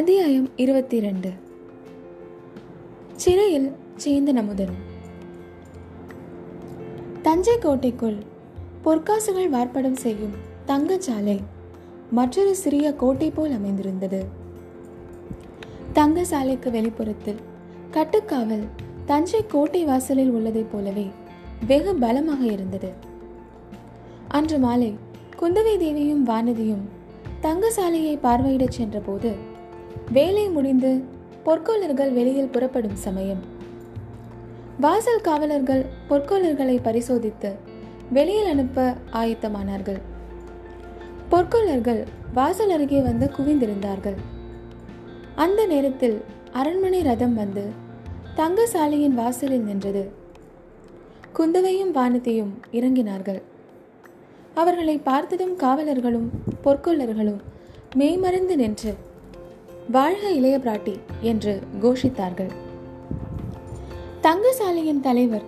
அத்தியாயம் இருபத்தி ரெண்டு சிறையில் சேந்தன் அமுதன் தஞ்சை கோட்டைக்குள் பொற்காசுகள் வார்ப்படம் செய்யும் தங்கச்சாலை மற்றொரு சிறிய கோட்டை போல் அமைந்திருந்தது. தங்க சாலைக்கு வெளிப்புறத்தில் கட்டுக்காவல் தஞ்சை கோட்டை வாசலில் உள்ளதைப் போலவே வெகு பலமாக இருந்தது. அன்று மாலை குந்தவை தேவியும் வானதியும் தங்கசாலையை பார்வையிடச் சென்றபோது வேலை முடிந்து பொற்கோலர்கள் வெளியில் புறப்படும் சமயம். வாசல் காவலர்கள் பொற்கோலர்களை பரிசோதித்து வெளியில் அனுப்ப ஆயத்தமானார்கள். பொற்கோலர்கள் வாசல் அருகே வந்து குவிந்திருந்தார்கள். அந்த நேரத்தில் அரண்மனை ரதம் வந்து தங்கசாலையின் வாசலில் நின்றது. குந்தவையும் வானத்தையும் இறங்கினார்கள். அவர்களை பார்த்ததும் காவலர்களும் பொற்கொள்ளர்களும் மெய்மறந்து நின்று வாழ்க இளைய பிராட்டி என்று கோஷித்தார்கள். தங்கசாலையின் தலைவர்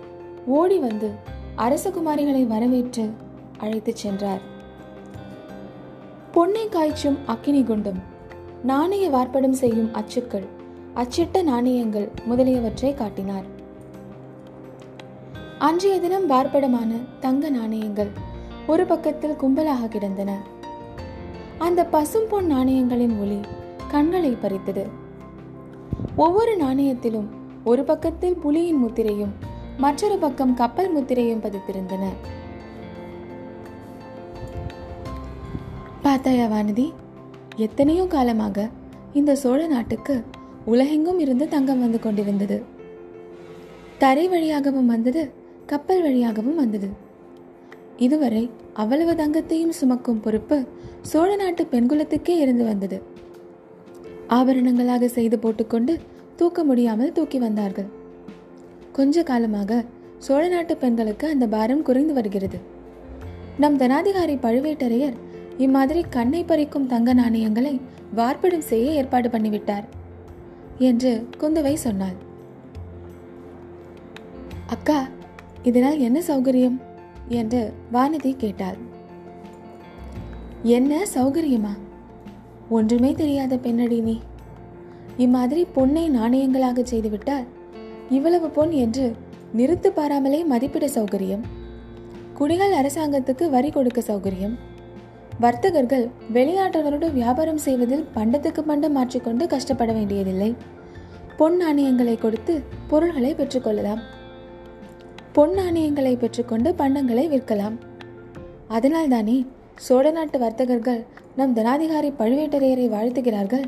ஓடி வந்து அரசகுமாரிகளை வரவேற்று அழைத்துச் சென்றார். பொன்னை காய்ச்சும் அக்கினி குண்டும் நாணய வார்ப்படம் செய்யும் அச்சுக்கள் அச்சிட்ட நாணயங்கள் முதலியவற்றை காட்டினார். அன்றைய தினம் வார்ப்படமான தங்க நாணயங்கள் ஒரு பக்கத்தில் கும்பலாக கிடந்தன. அந்த பசும் பொன் நாணயங்களின் ஒளி கண்களை பறித்தது. ஒவ்வொரு நாணயத்திலும் ஒரு பக்கத்தில் புலியின் முத்திரையும் மற்றொரு பக்கம் கப்பல் முத்திரையும் பதித்திருந்தன. பார்த்தாயா வானதி? எத்தனையோ காலமாக இந்த சோழ நாட்டுக்கு உலகெங்கும் இருந்து தங்கம் வந்து கொண்டிருந்தது. தரை வழியாகவும் வந்தது கப்பல் வழியாகவும் வந்தது. இதுவரை அவ்வளவு தங்கத்தையும் சுமக்கும் பொறுப்பு சோழ நாட்டு பெண்குலத்துக்கே இருந்து வந்தது. ஆபரணங்களாக செய்து போட்டுக்கொண்டு தூக்க முடியாமல் தூக்கி வந்தார்கள். கொஞ்ச காலமாக சோழ நாட்டு பெண்களுக்கு அந்த பாரம் குறைந்து வருகிறது. நம் தனாதிகாரி பழுவேட்டரையர் இம்மாதிரி கண்ணை பறிக்கும் தங்க நாணயங்களை வார்ப்பிடம் செய்ய ஏற்பாடு பண்ணிவிட்டார் என்று குந்தவை சொன்னாள். அக்கா இதனால் என்ன சௌகரியம்? என்று வானதி கேட்டாள். என்ன சௌகரியமா? ஒன்றுமே தெரியாத பெண்ணடி நீ. இம்மாதிரி பொன்னை நாணயங்களாக செய்துவிட்டால் இவ்வளவு பொன் என்று நிறுத்து பாராமலே மதிப்பிட சௌகரியம். குடிகள் அரசாங்கத்துக்கு வரி கொடுக்க சௌகரியம். வர்த்தகர்கள் வெளிநாட்டவரோடு வியாபாரம் செய்வதில் பண்டத்துக்கு பண்டம் மாற்றிக்கொண்டு கஷ்டப்பட வேண்டியதில்லை. பொன் நாணயங்களை கொடுத்து பொருள்களை பெற்றுக்கொள்ளலாம். பொன் நாணயங்களை பெற்றுக்கொண்டு பண்டங்களை விற்கலாம். அதனால்தானே சோழ நாட்டு வர்த்தகர்கள் நம் தனாதிகாரி பழுவேட்டரையரை வாழ்த்துகிறார்கள்.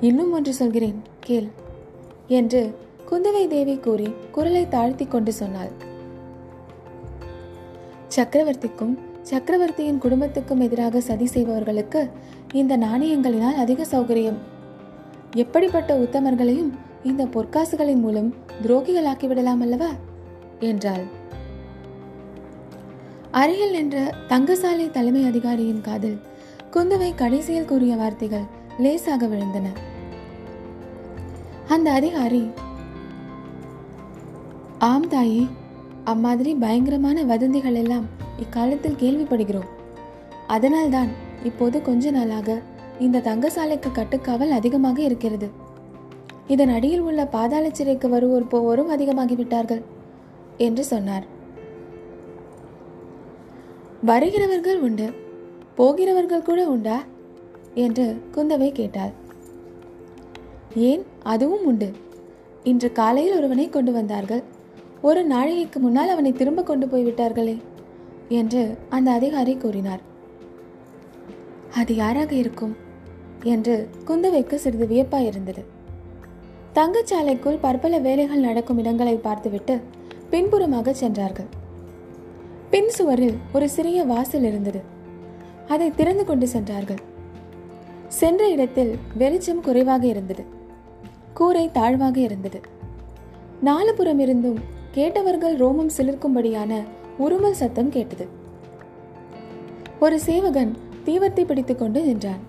இன்னும் ஒன்று சொல்கிறேன் கேள் என்று குந்தவை தேவி கூறி குரலை தாழ்த்தி கொண்டு சொன்னாள். சக்கரவர்த்திக்கும் சக்கரவர்த்தியின் குடும்பத்துக்கும் எதிராக சதி செய்பவர்களுக்கு இந்த நாணயங்களினால் அதிக சௌகரியம். எப்படிப்பட்ட உத்தமர்களையும் இந்த பொற்காசுகளின் மூலம் துரோகிகளாக்கிவிடலாம் அல்லவா? என்றாள். அருகில் நின்ற தங்கசாலை தலைமை அதிகாரியின் காதில் குந்தவை கடைசியில் கூறிய வார்த்தைகள் லேசாக விழுந்தன. அந்த அதிகாரி ஆம் தாயே அம்மாதிரி பயங்கரமான வதந்திகள் எல்லாம் இக்காலத்தில் கேள்விப்படுகிறோம். அதனால்தான் இப்போது கொஞ்ச நாளாக இந்த தங்கசாலைக்கு கட்டுக்காவல் அதிகமாக இருக்கிறது. இதன் அடியில் உள்ள பாதாள சிறைக்கு வருவோர் போவோரும் அதிகமாகிவிட்டார்கள் என்று சொன்னார். வருகிறவர்கள் உண்டு போகிறவர்கள் கூட உண்டா? என்று குந்தவை கேட்டாள். ஏன் அதுவும் உண்டு. இன்று காலையில் ஒருவனை கொண்டு வந்தார்கள். ஒரு நாழிகைக்கு முன்னால் அவனை திரும்ப கொண்டு போய்விட்டார்களே என்று அந்த அதிகாரி கூறினார். அது யாராக இருக்கும்? என்று குந்தவைக்கு சிறிது வியப்பாய் இருந்தது. தங்கச்சாலைக்குள் பற்பல வேலைகள் நடக்கும் இடங்களை பார்த்துவிட்டு பின்புறமாக சென்றார்கள். பின் சுவரில் ஒரு சிறிய வாசல் இருந்தது. அதை திறந்து கொண்டு சென்றார்கள். சென்ற இடத்தில் வெளிச்சம் குறைவாக இருந்தது. கூரை தாழ்வாக இருந்தது. நாலு புறம் இருந்தும் கேட்டவர்கள் ரோமம் சிலிர்க்கும்படியான உருமல் சத்தம் கேட்டது. ஒரு சேவகன் தீவத்தை பிடித்துக் கொண்டு நின்றான்.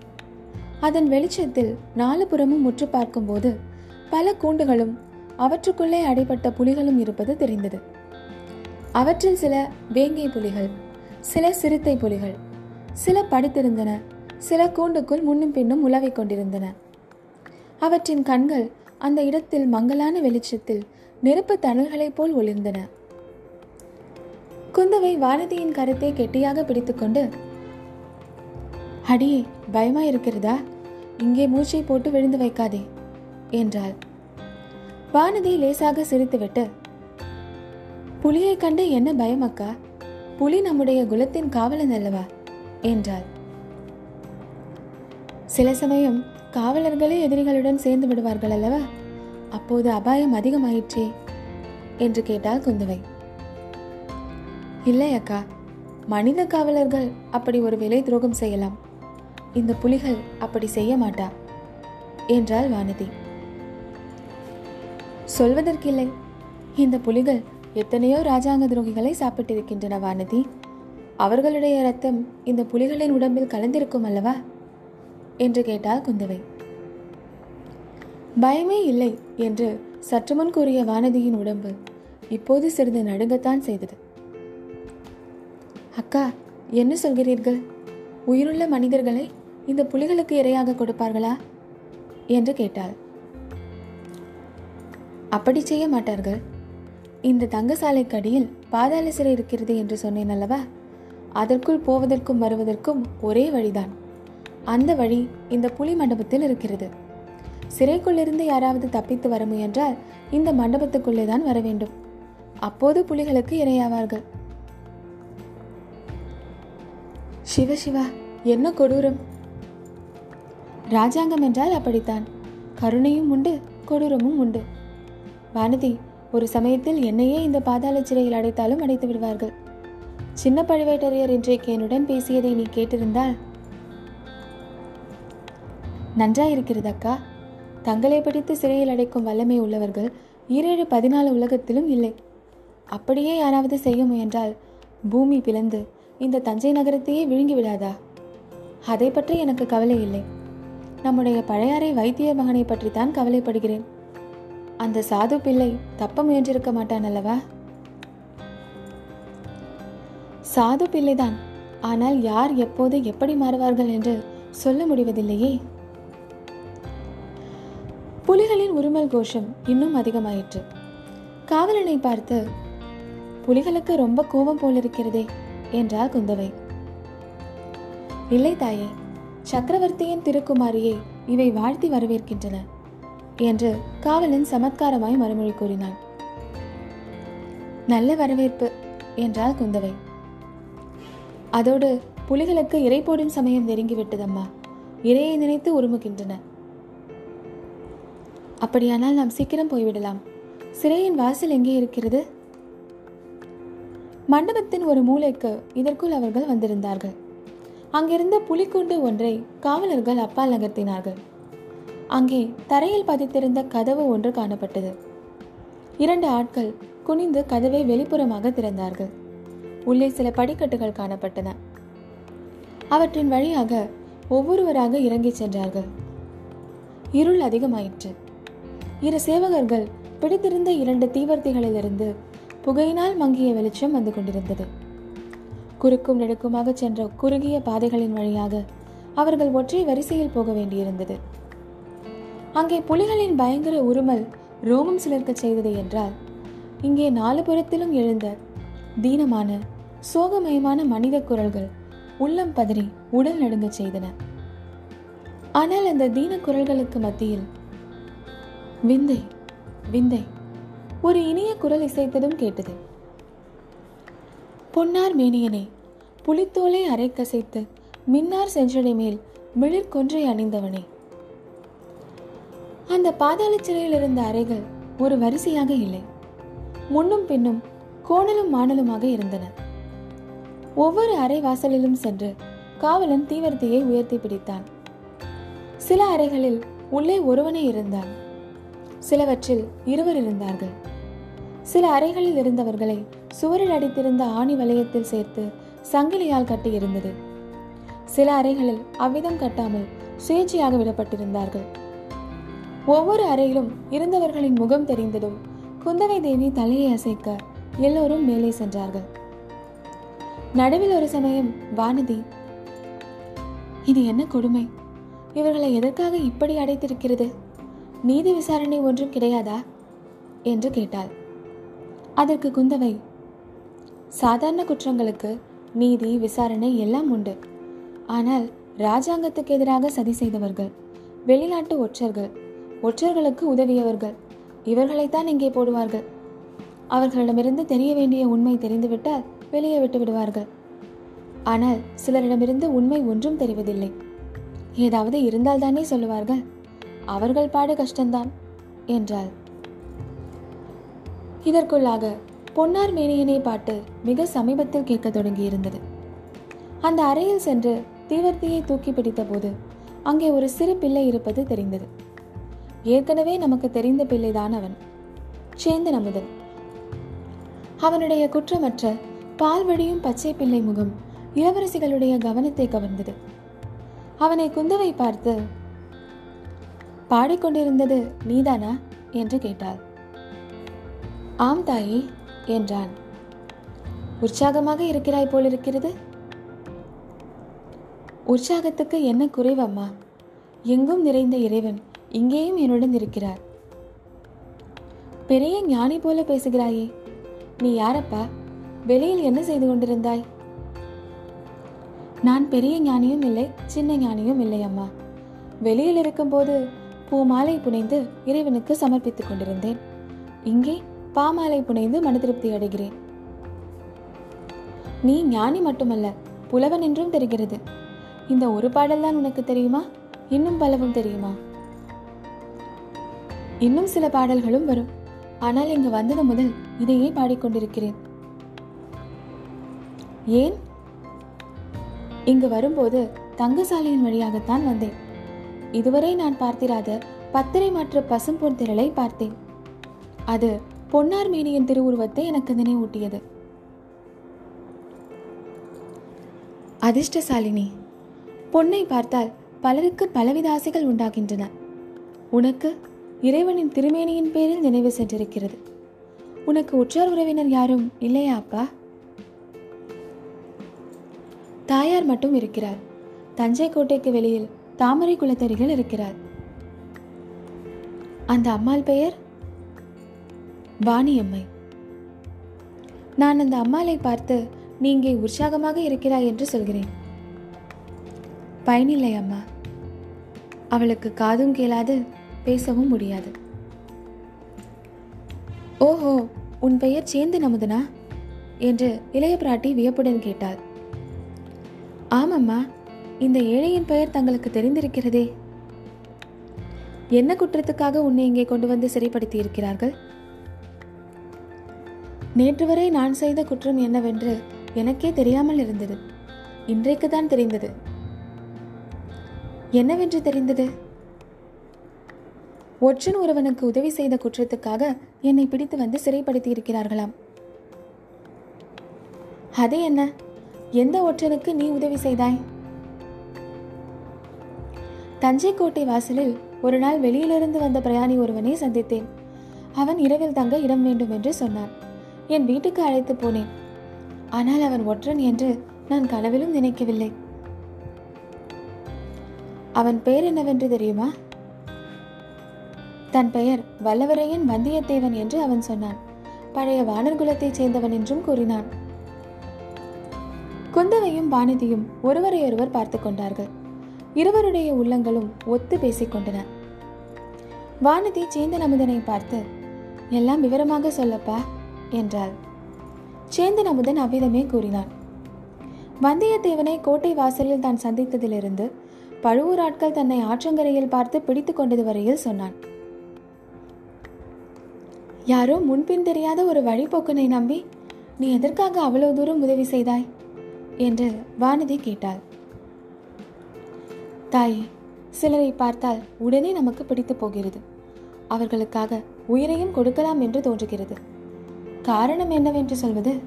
அதன் வெளிச்சத்தில் நாலு புறமும் முற்று பார்க்கும்போது பல கூண்டுகளும் அவற்றுக்குள்ளே அடைப்பட்ட புலிகளும் இருப்பது தெரிந்தது. அவற்றில் சில வேங்கை புலிகள் சில சிறுத்தை புலிகள் சில படுத்திருந்தன சில கூண்டுக்குள் முன்னும் பின்னும் உலவிக் கொண்டிருந்தன. அவற்றின் கண்கள் அந்த இடத்தில் மங்கலான வெளிச்சத்தில் நெருப்பு தணல்களைப் போல் ஒளிர்ந்தன. குந்தவை வானதியின் கருத்தை கெட்டியாக பிடித்துக்கொண்டு அடியே பயமா இருக்கிறதா? இங்கே மூச்சை போட்டு விழுந்து வைக்காதே என்றாள். வானதி லேசாக சிரித்துவிட்டு புலியை கண்டு என்ன பயம் அக்கா? புலி நம்முடைய குலத்தின் காவலன் அல்லவா? என்றாள். சில சமயம் காவலர்களே எதிரிகளுடன் சேர்ந்து விடுவார்கள் அல்லவா? அப்போது அபாயம் அதிகமாயிற்றே என்று கேட்டாள் குந்தவை. இல்லை அக்கா மனித காவலர்கள் அப்படி ஒரு விலை துரோகம் செய்யலாம். இந்த புலிகள் அப்படி செய்ய மாட்டா என்றாள் வானதி. சொல்வதற்கில்லை இந்த புலிகள் எத்தனையோ ராஜாங்க துரோகிகளை சாப்பிட்டிருக்கின்றன வானதி. அவர்களுடைய ரத்தம் இந்த புலிகளின் உடம்பில் கலந்திருக்கும் அல்லவா? என்று கேட்டாள் குந்தவை. பயமே இல்லை என்று சற்று முன் கூறிய வானதியின் உடம்பு இப்போது சிறிது நடுங்கத்தான் செய்தது. அக்கா என்ன சொல்கிறீர்கள்? உயிருள்ள மனிதர்களை இந்த புலிகளுக்கு இரையாக கொடுப்பார்களா? என்று கேட்டாள். அப்படி செய்ய மாட்டார்கள். இந்த தங்கசாலைக்கு அடியில் பாதாள சிறை இருக்கிறது என்று சொன்னேன் அல்லவா? அதற்குள் போவதற்கும் வருவதற்கும் ஒரே வழிதான். அந்த வழி இந்த புலி மண்டபத்தில் இருக்கிறது. சிறைக்குள்ளிருந்து யாராவது தப்பித்து வர முயன்றால் இந்த மண்டபத்துக்குள்ளே தான் வர வேண்டும். அப்போது புலிகளுக்கு இரையாவார்கள். சிவ சிவா என்ன கொடூரம்? ராஜாங்கம் என்றால் அப்படித்தான். கருணையும் உண்டு கொடூரமும் உண்டு. வானதி ஒரு சமயத்தில் என்னையே இந்த பாதாள சிறையில் அடைத்தாலும் அடைத்து விடுவார்கள். சின்ன பழுவேட்டரையர் இன்றைக்கு என்னுடன் பேசியதை நீ கேட்டிருந்தால். நன்றாயிருக்கிறது அக்கா. தங்களை பிடித்து சிறையில் அடைக்கும் வல்லமை உள்ளவர்கள் ஈரேழு பதினாலு உலகத்திலும் இல்லை. அப்படியே யாராவது செய்ய முயன்றால் பூமி பிளந்து இந்த தஞ்சை நகரத்தையே விழுங்கி விடாதா? அதை பற்றி எனக்கு கவலை இல்லை. நம்முடைய பழையாறை வைத்திய மகனை பற்றித்தான் கவலைப்படுகிறேன். அந்த சாது பிள்ளை தப்ப முயன்றிருக்க மாட்டான் அல்லவா சாது பிள்ளைதான். ஆனால் யார் எப்போது எப்படி மாறுவார்கள் என்று சொல்ல முடிவதில்லையே. புலிகளின் உருமல் கோஷம் இன்னும் அதிகமாயிற்று. காவலனை பார்த்து புலிகளுக்கு ரொம்ப கோபம் போலிருக்கிறதே என்றாள் குந்தவை. இல்லை தாயே சக்கரவர்த்தியின் திருக்குமாரியை இவை வாழ்த்தி வரவேற்கின்றன. என்று காவலன் சமத்காரமாய் மறுமொழி கூறினான். நல்ல வரவேற்பு என்றாள் குந்தவை. அதோடு புலிகளுக்கு இறை போடும் சமயம் நெருங்கிவிட்டதம்மா. இரையை நினைத்து உருமுகின்றன. அப்படியானால் நாம் சீக்கிரம் போய்விடலாம். சிறையின் வாசல் எங்கே இருக்கிறது? மண்டபத்தின் ஒரு மூலைக்கு இதற்குள் அவர்கள் வந்திருந்தார்கள். அங்கிருந்த புலிக்கூண்டு ஒன்றை காவலர்கள் அப்பால் நகர்த்தினார்கள். அங்கே தரையில் பதித்திருந்த கதவு ஒன்று காணப்பட்டது. இரண்டு ஆட்கள் குனிந்து கதவை வெளிப்புறமாக திறந்தார்கள். உள்ளே சில படிக்கட்டுகள் காணப்பட்டன. அவற்றின் வழியாக ஒவ்வொருவராக இறங்கிச் சென்றார்கள். இருள் அதிகமாயிற்று. இரு சேவகர்கள் பிடித்திருந்த இரண்டு தீவர்த்திகளிலிருந்து புகையினால் மங்கிய வெளிச்சம் வந்து கொண்டிருந்தது. குறுக்கும் நெடுக்குமாக சென்ற குறுகிய பாதைகளின் வழியாக அவர்கள் ஒற்றை வரிசையில் போக வேண்டியிருந்தது. அங்கே புலிகளின் பயங்கர உருமல் ரோமம் சிலர்க்கச் செய்தது என்றால் இங்கே நாலு புறத்திலும் எழுந்த தீனமான சோகமயமான மனித குரல்கள் உள்ளம் பதறி உடல் நடுங்கச் செய்தன. ஆனால் அந்த தீன குரல்களுக்கு மத்தியில் விந்தை விந்தை ஒரு இனிய குரல் இசைத்ததும் கேட்டது. பொன்னார் மேனியனே புலித்தோலை அரை கசைத்து மின்னார் செஞ்சடை மேல் மிளிர் கொன்றை அணிந்தவனே அந்த பாதாள சிறையில் இருந்த அறைகள் ஒரு வரிசையாக இல்லை. முன்னும் பின்னும் கோணலும் மாணலுமாக இருந்தன. ஒவ்வொரு அறை வாசலிலும் சென்று காவலன் தீவிரத்தையை உயர்த்தி பிடித்தான். சில அறைகளில் உள்ளே ஒருவனே இருந்தான். சிலவற்றில் இருவர் இருந்தார்கள். சில அறைகளில் இருந்தவர்களை சுவரில் அடித்திருந்த ஆணி வளையத்தில் சேர்த்து சங்கிலியால் கட்டியிருந்தது. சில அறைகளில் அவ்விதம் கட்டாமல் சுயேட்சையாக விடப்பட்டிருந்தார்கள். ஒவ்வொரு அறையிலும் இருந்தவர்களின் முகம் தெரிந்ததும் குந்தவை தேவி தலையை அசைக்க எல்லோரும் மேலே சென்றார்கள். நடுவில் ஒரு சமயம் வானதி இது என்ன கொடுமை? இவர்களை எதற்காக இப்படி அடைத்திருக்கிறது? நீதி விசாரணை ஒன்றும் கிடையாதா? என்று கேட்டாள். அதற்கு குந்தவை சாதாரண குற்றங்களுக்கு நீதி விசாரணை எல்லாம் உண்டு. ஆனால் ராஜாங்கத்துக்கு எதிராக சதி செய்தவர்கள் வெளிநாட்டு ஒற்றர்கள் ஒற்றர்களுக்கு உதவியவர்கள். இவர்களைத்தான் இங்கே போடுவார்கள். அவர்களிடமிருந்து தெரிய வேண்டிய உண்மை தெரிந்துவிட்டால் வெளியே விட்டு விடுவார்கள் ஆனால் சிலரிடமிருந்து உண்மை ஒன்றும் தெரிவதில்லை. ஏதாவது இருந்தால் தானே சொல்லுவார்கள். அவர்கள் பாடு கஷ்டம்தான் என்றாள். இதற்குள்ளாக பொன்னார் மேனியனை பாட்டு மிக சமீபத்தில் கேட்க தொடங்கியிருந்தது. அந்த அறையில் சென்று தீவர்த்தியை தூக்கி பிடித்த போது அங்கே ஒரு சிறு பிள்ளை இருப்பது தெரிந்தது. ஏற்கனவே நமக்கு தெரிந்த பிள்ளைதான் அவன் சேந்தன் அமுதன். அவனுடைய குற்றமற்ற பால்வடியும் பச்சை பிள்ளை முகம் இளவரசிகளுடைய கவனத்தை கவர்ந்தது. அவனை குந்தவை பார்த்து பாடிக்கொண்டிருந்தது நீதானா? என்று கேட்டாள். ஆம் தாயே என்றான். உற்சாகமாக இருக்கிறாய் போலிருக்கிறது. உற்சாகத்துக்கு என்ன குறைவம்மா எங்கும் நிறைந்த இறைவன் இங்கேயும் என்னுடன் இருக்கிறார். பெரிய ஞானி போல பேசுகிறாயே நீ யாரப்பா? வெளியில் என்ன செய்து கொண்டிருந்தாய்? நான் பெரிய ஞானியும் இல்லை சின்ன ஞானியும் இல்லை அம்மா. வெளியில் இருக்கும்போது பூமாலை புனைந்து இறைவனுக்கு சமர்ப்பித்துக் கொண்டிருந்தேன். இங்கே பாமாலை புனைந்து மன திருப்தி அடைகிறேன். நீ ஞானி மட்டுமல்ல புலவன் என்றும் தெரிகிறது. இந்த ஒரு பாடல்தான் உனக்கு தெரியுமா? இன்னும் பலவும் தெரியுமா? இன்னும் சில பாடல்களும் வரும். ஆனால் இங்கு வந்தது முதல் இதையே பாடிக்கொண்டிருக்கிறேன். ஏன்? இங்கு வரும்போது தங்கசாலையின் வழியாகத்தான் வந்தேன். இதுவரை நான் பார்த்திராத பத்திரை மாற்ற பசும்பொன் திரளை பார்த்தேன். அது பொன்னார் மேனியின் திருவுருவத்தை எனக்கு நினைவூட்டியது. அதிர்ஷ்டசாலினி பொன்னை பார்த்தால் பலருக்கு பலவித ஆசைகள் உண்டாகின்றன. உனக்கு இறைவனின் திருமேனியின் பேரில் நினைவு சென்றிருக்கிறது. உனக்கு உற்றார் உறவினர் யாரும் இல்லையா அப்பா? தாயார் மட்டும் இருக்கிறார். தஞ்சை கோட்டைக்கு வெளியில் தாமரை குலத்தறிகள் இருக்கிறார். அந்த அம்மாள் பெயர்? வாணியம்மை. நான் அந்த அம்மாளை பார்த்து நீங்கள் உற்சாகமாக இருக்கிறாய் என்று சொல்கிறேன். பயனில்லை அம்மா. அவளுக்கு காதும் கேளாது பேசவும் முடியாது. ஓஹோ உன் பெயர் சேந்து நமுதனா? என்று இளைய பிராட்டி வியப்புடன் கேட்டாள். ஆமம்மா இந்த ஏழையின் பெயர் தங்களுக்கு தெரிந்திருக்கிறதே. என்ன குற்றத்துக்காக உன்னை இங்கே கொண்டு வந்து சிறைப்படுத்தி இருக்கிறார்கள் நேற்று வரை நான் செய்த குற்றம் என்னவென்று எனக்கே தெரியாமல் இருந்தது. இன்றைக்கு தான் தெரிந்தது. என்னவென்று தெரிந்தது? ஒற்றன் ஒருவனுக்கு உதவி செய்த குற்றத்துக்காக என்னை பிடித்து வந்து சிறைப்படுத்தி இருக்கிறார்களாம் அது என்ன? எந்த ஒற்றனுக்கு நீ உதவி செய்தாய்? தஞ்சை கோட்டை வாசலில் ஒரு நாள் வெளியிலிருந்து வந்த பிரயாணி ஒருவனை சந்தித்தேன். அவன் இரவில் தங்க இடம் வேண்டும் என்று சொன்னான். என் வீட்டுக்கு அழைத்து போனேன். ஆனால் அவன் ஒற்றன் என்று நான் கனவிலும் நினைக்கவில்லை. அவன் பெயர் என்னவென்று தெரியுமா? தன் பெயர் வல்லவரையன் வந்தியத்தேவன் என்று அவன் சொன்னான். பழைய வானர்குலத்தைச் சேர்ந்தவன் என்றும் கூறினான். குந்தவையும் வானதியும் ஒருவரையொருவர் பார்த்து கொண்டார்கள். இருவருடைய உள்ளங்களும் ஒத்து பேசிக் கொண்டன. வானதி சேந்தன் அமுதனை பார்த்து எல்லாம் விவரமாக சொல்லப்பா என்றாள். சேந்தன் அமுதன் அவ்விதமே கூறினான். வந்தியத்தேவனை கோட்டை வாசலில் தான் சந்தித்ததிலிருந்து பழுவூர் ஆட்கள் தன்னை ஆற்றங்கரையில் பார்த்து பிடித்து கொண்டது வரையில் சொன்னான். யாரோ முன்பின் தெரியாத ஒரு வழிபோக்கனை நம்பி நீ எதற்காக அவ்வளவு தூரம் உதவி செய்தாய்? என்று வானதி கேட்டாள். தாயே சிலரை பார்த்தால் உடனே நமக்கு பிடித்து போகிறது. அவர்களுக்காக உயிரையும் கொடுக்கலாம் என்று தோன்றுகிறது. காரணம் என்னவென்று சொல்வது?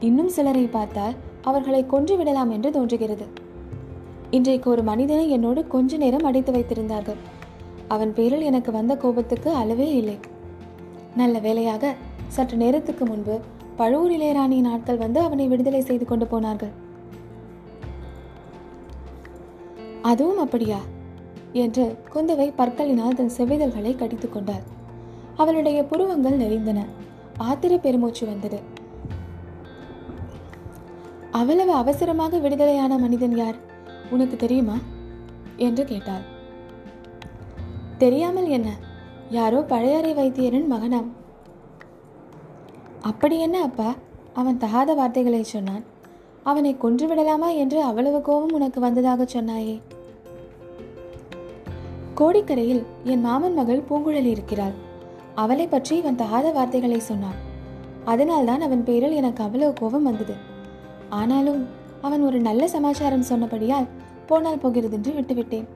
இன்னும் சிலரை பார்த்தால் அவர்களை கொன்று விடலாம் என்று தோன்றுகிறது. இன்றைக்கு ஒரு மனிதனை என்னோடு கொஞ்ச நேரம் அடைத்து வைத்திருந்தார்கள். அவன் பேரில் எனக்கு வந்த கோபத்துக்கு அளவே இல்லை. நல்ல வேலையாக சற்று நேரத்துக்கு முன்பு பழுவூர் இளையராணியின் ஆட்கள் வந்து அவனை விடுதலை செய்து கொண்டு போனார்கள். அதுவும் அப்படியா? என்று குந்தவை பற்களினால் தன் செவிதல்களை கடித்துக் கொண்டாள். அவளுடைய புருவங்கள் நெறிந்தன. ஆத்திர பெருமூச்சு வந்தது. அவ்வளவு அவசரமாக விடுதலையான மனிதன் யார்? உனக்கு தெரியுமா? என்று கேட்டாள். தெரியாமல் என்ன? யாரோ பழையாறை வைத்தியரின் மகனாம். அப்படி என்ன அப்பா அவன் தகாத வார்த்தைகளை சொன்னான். அவனை கொன்று விடலாமா என்று அவ்வளவு கோபம் உனக்கு வந்ததாக சொன்னாயே. கோடிக்கரையில் என் மாமன் மகள் பூங்குழலி இருக்கிறாள். அவளை பற்றி இவன் தகாத வார்த்தைகளை சொன்னான். அதனால்தான் அவன் பேரில் எனக்கு அவ்வளவு கோபம் வந்தது. ஆனாலும் அவன் ஒரு நல்ல சமாச்சாரம் சொன்னபடியால் போனால் போகிறது என்று விட்டுவிட்டேன்.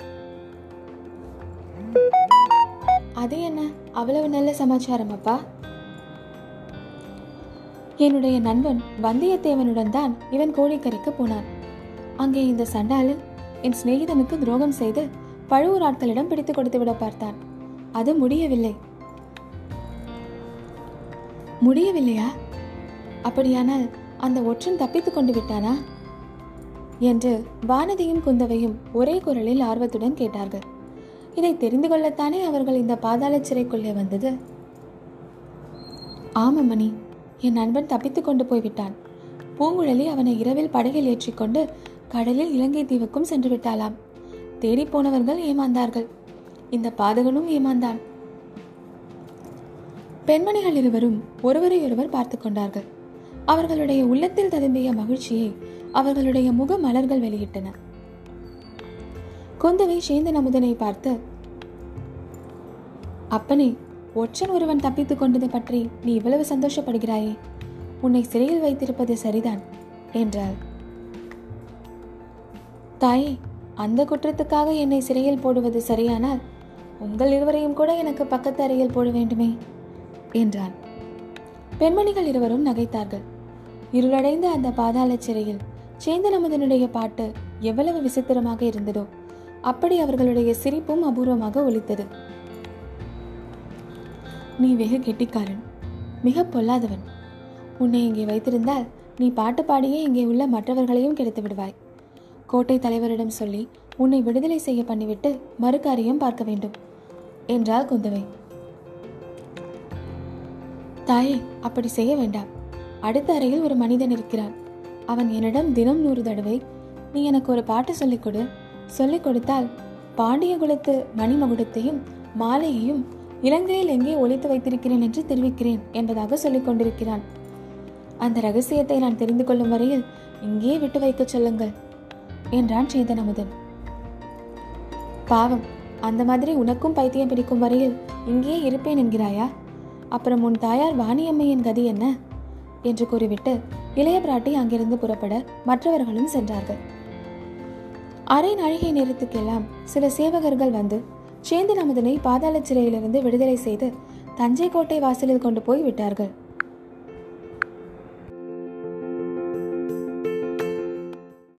அது என்ன? அவ்வளவு நல்ல சமாச்சாரம் அப்பா என்னுடைய நண்பன் வந்தியத்தேவனுடன் தான் இவன் கோழிக்கரைக்கு போனான். அங்கே இந்த சண்டாளன் என் சிநேகிதனுக்கு துரோகம் செய்து பழுவூர் ஆட்களிடம் பிடித்து கொடுத்து விட பார்த்தான். அது முடியவில்லை. முடியவில்லையா? அப்படியானால் அந்த ஒற்றன் தப்பித்துக் கொண்டு விட்டானா? என்று வானதியும் குந்தவையும் ஒரே குரலில் ஆர்வத்துடன் கேட்டார்கள். இதை தெரிந்து கொள்ளத்தானே அவர்கள் இந்த பாதாள சிறைக்குள்ளே வந்தது? மணி என் நண்பன் தப்பித்துக் கொண்டு போய்விட்டான். பூங்குழலி அவனை இரவில் படகில் ஏற்றிக்கொண்டு கடலில் இலங்கை தீவுக்கும் சென்று விட்டாளாம். தேடி போனவர்கள் ஏமாந்தார்கள். இந்த பாதகனும் ஏமாந்தான். பெண்மணிகள் இருவரும் ஒருவரையொருவர் பார்த்து கொண்டார்கள். அவர்களுடைய உள்ளத்தில் ததும்பிய மகிழ்ச்சியை அவர்களுடைய முக மலர்கள் வெளியிட்டன. குந்தவை சேந்தன் அமுதனை பார்த்து அப்பனே ஒற்றன் ஒருவன் தப்பித்துக் கொண்டது பற்றி நீ இவ்வளவு சந்தோஷப்படுகிறாயே. உன்னை சிறையில் வைத்திருப்பது சரிதான் என்றாள். தாயே அந்த குற்றத்துக்காக என்னை சிறையில் போடுவது சரியானால் உங்கள் இருவரையும் கூட எனக்கு பக்கத்து அறையில் போட வேண்டுமே என்றான் பெண்மணிகள் இருவரும் நகைத்தார்கள். இருளடைந்த அந்த பாதாள சிறையில் சேந்தன் அமுதனுடைய பாட்டு எவ்வளவு விசித்திரமாக இருந்ததோ அப்படி அவர்களுடைய சிரிப்பும் அபூர்வமாக ஒலித்தது. நீ வெகு கெட்டிக்காரன் மிக பொல்லாதவன். உன்னை இங்கே வைத்திருந்தால் நீ பாட்டு பாடியே இங்கே உள்ள மற்றவர்களையும் கெடுத்து விடுவாய் கோட்டை தலைவரிடம் சொல்லி உன்னை விடுதலை செய்ய பண்ணிவிட்டு மறுகாரியம் பார்க்க வேண்டும் என்றாள் குந்தவை. தாயே அப்படி செய்ய வேண்டாம். அடுத்த அறையில் ஒரு மனிதன் இருக்கிறான். அவன் என்னிடம் தினம் நூறு தடவை நீ எனக்கு ஒரு பாட்டு சொல்லிக் கொடு. சொல்லிக் கொடுத்தால் பாண்டிய குலத்து மணிமகுடத்தையும் மாலையையும் இலங்கையில் எங்கே ஒழித்து வைத்திருக்கிறேன் என்று தெரிவிக்கிறேன் என்பதாக சொல்லிக் கொண்டிருக்கிறான். அந்த ரகசியத்தை நான் தெரிந்து கொள்ளும் வரையில் இங்கே விட்டு வைக்கச் சொல்லுங்கள் என்றான் சேதன் அமுதன் பாவம் அந்த மாதிரி உனக்கும் பைத்தியம் பிடிக்கும் வரையில் இங்கேயே இருப்பேன் என்கிறாயா? அப்புறம் உன் தாயார் வாணியம்மையின் கதி என்ன? என்று கூறிவிட்டு இளைய பிராட்டி அங்கிருந்து புறப்பட மற்றவர்களும் சென்றார்கள். அரை நாழிகை நேரத்துக்கெல்லாம் சில சேவகர்கள் வந்து சேந்தன் அமுதனை பாதாள சிறையிலிருந்து விடுதலை செய்து தஞ்சை கோட்டை வாசலில் கொண்டு போய் விட்டார்கள்.